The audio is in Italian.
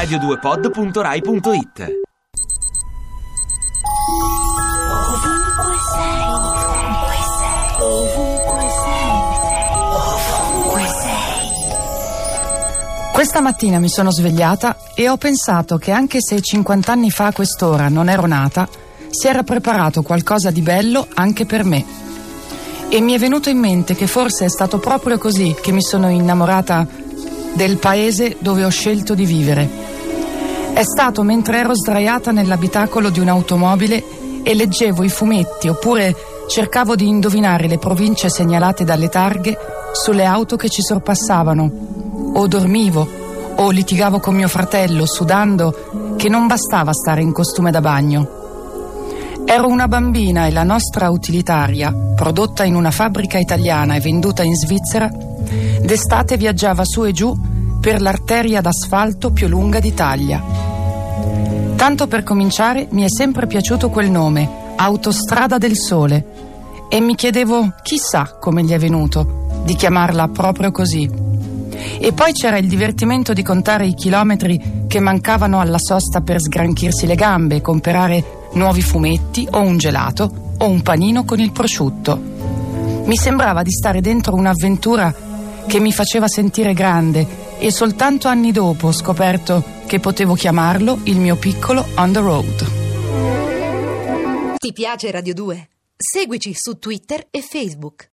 radio2pod.rai.it Ovunque sei, ovunque sei, ovunque sei. Questa mattina mi sono svegliata e ho pensato che anche se 50 anni fa a quest'ora non ero nata, si era preparato qualcosa di bello anche per me. E mi è venuto in mente che forse è stato proprio così che mi sono innamorata del paese dove ho scelto di vivere. È stato mentre ero sdraiata nell'abitacolo di un'automobile e leggevo i fumetti oppure cercavo di indovinare le province segnalate dalle targhe sulle auto che ci sorpassavano. O dormivo, o litigavo con mio fratello sudando che non bastava stare in costume da bagno. Ero una bambina e la nostra utilitaria, prodotta in una fabbrica italiana e venduta in Svizzera, d'estate viaggiava su e giù per l'arteria d'asfalto più lunga d'Italia. Tanto per cominciare mi è sempre piaciuto quel nome, Autostrada del Sole, e mi chiedevo chissà come gli è venuto di chiamarla proprio così. E poi c'era il divertimento di contare i chilometri che mancavano alla sosta per sgranchirsi le gambe e comprare nuovi fumetti o un gelato o un panino con il prosciutto. Mi sembrava di stare dentro un'avventura che mi faceva sentire grande e soltanto anni dopo ho scoperto che potevo chiamarlo il mio piccolo on the road. Ti piace Radio 2? Seguici su Twitter e Facebook.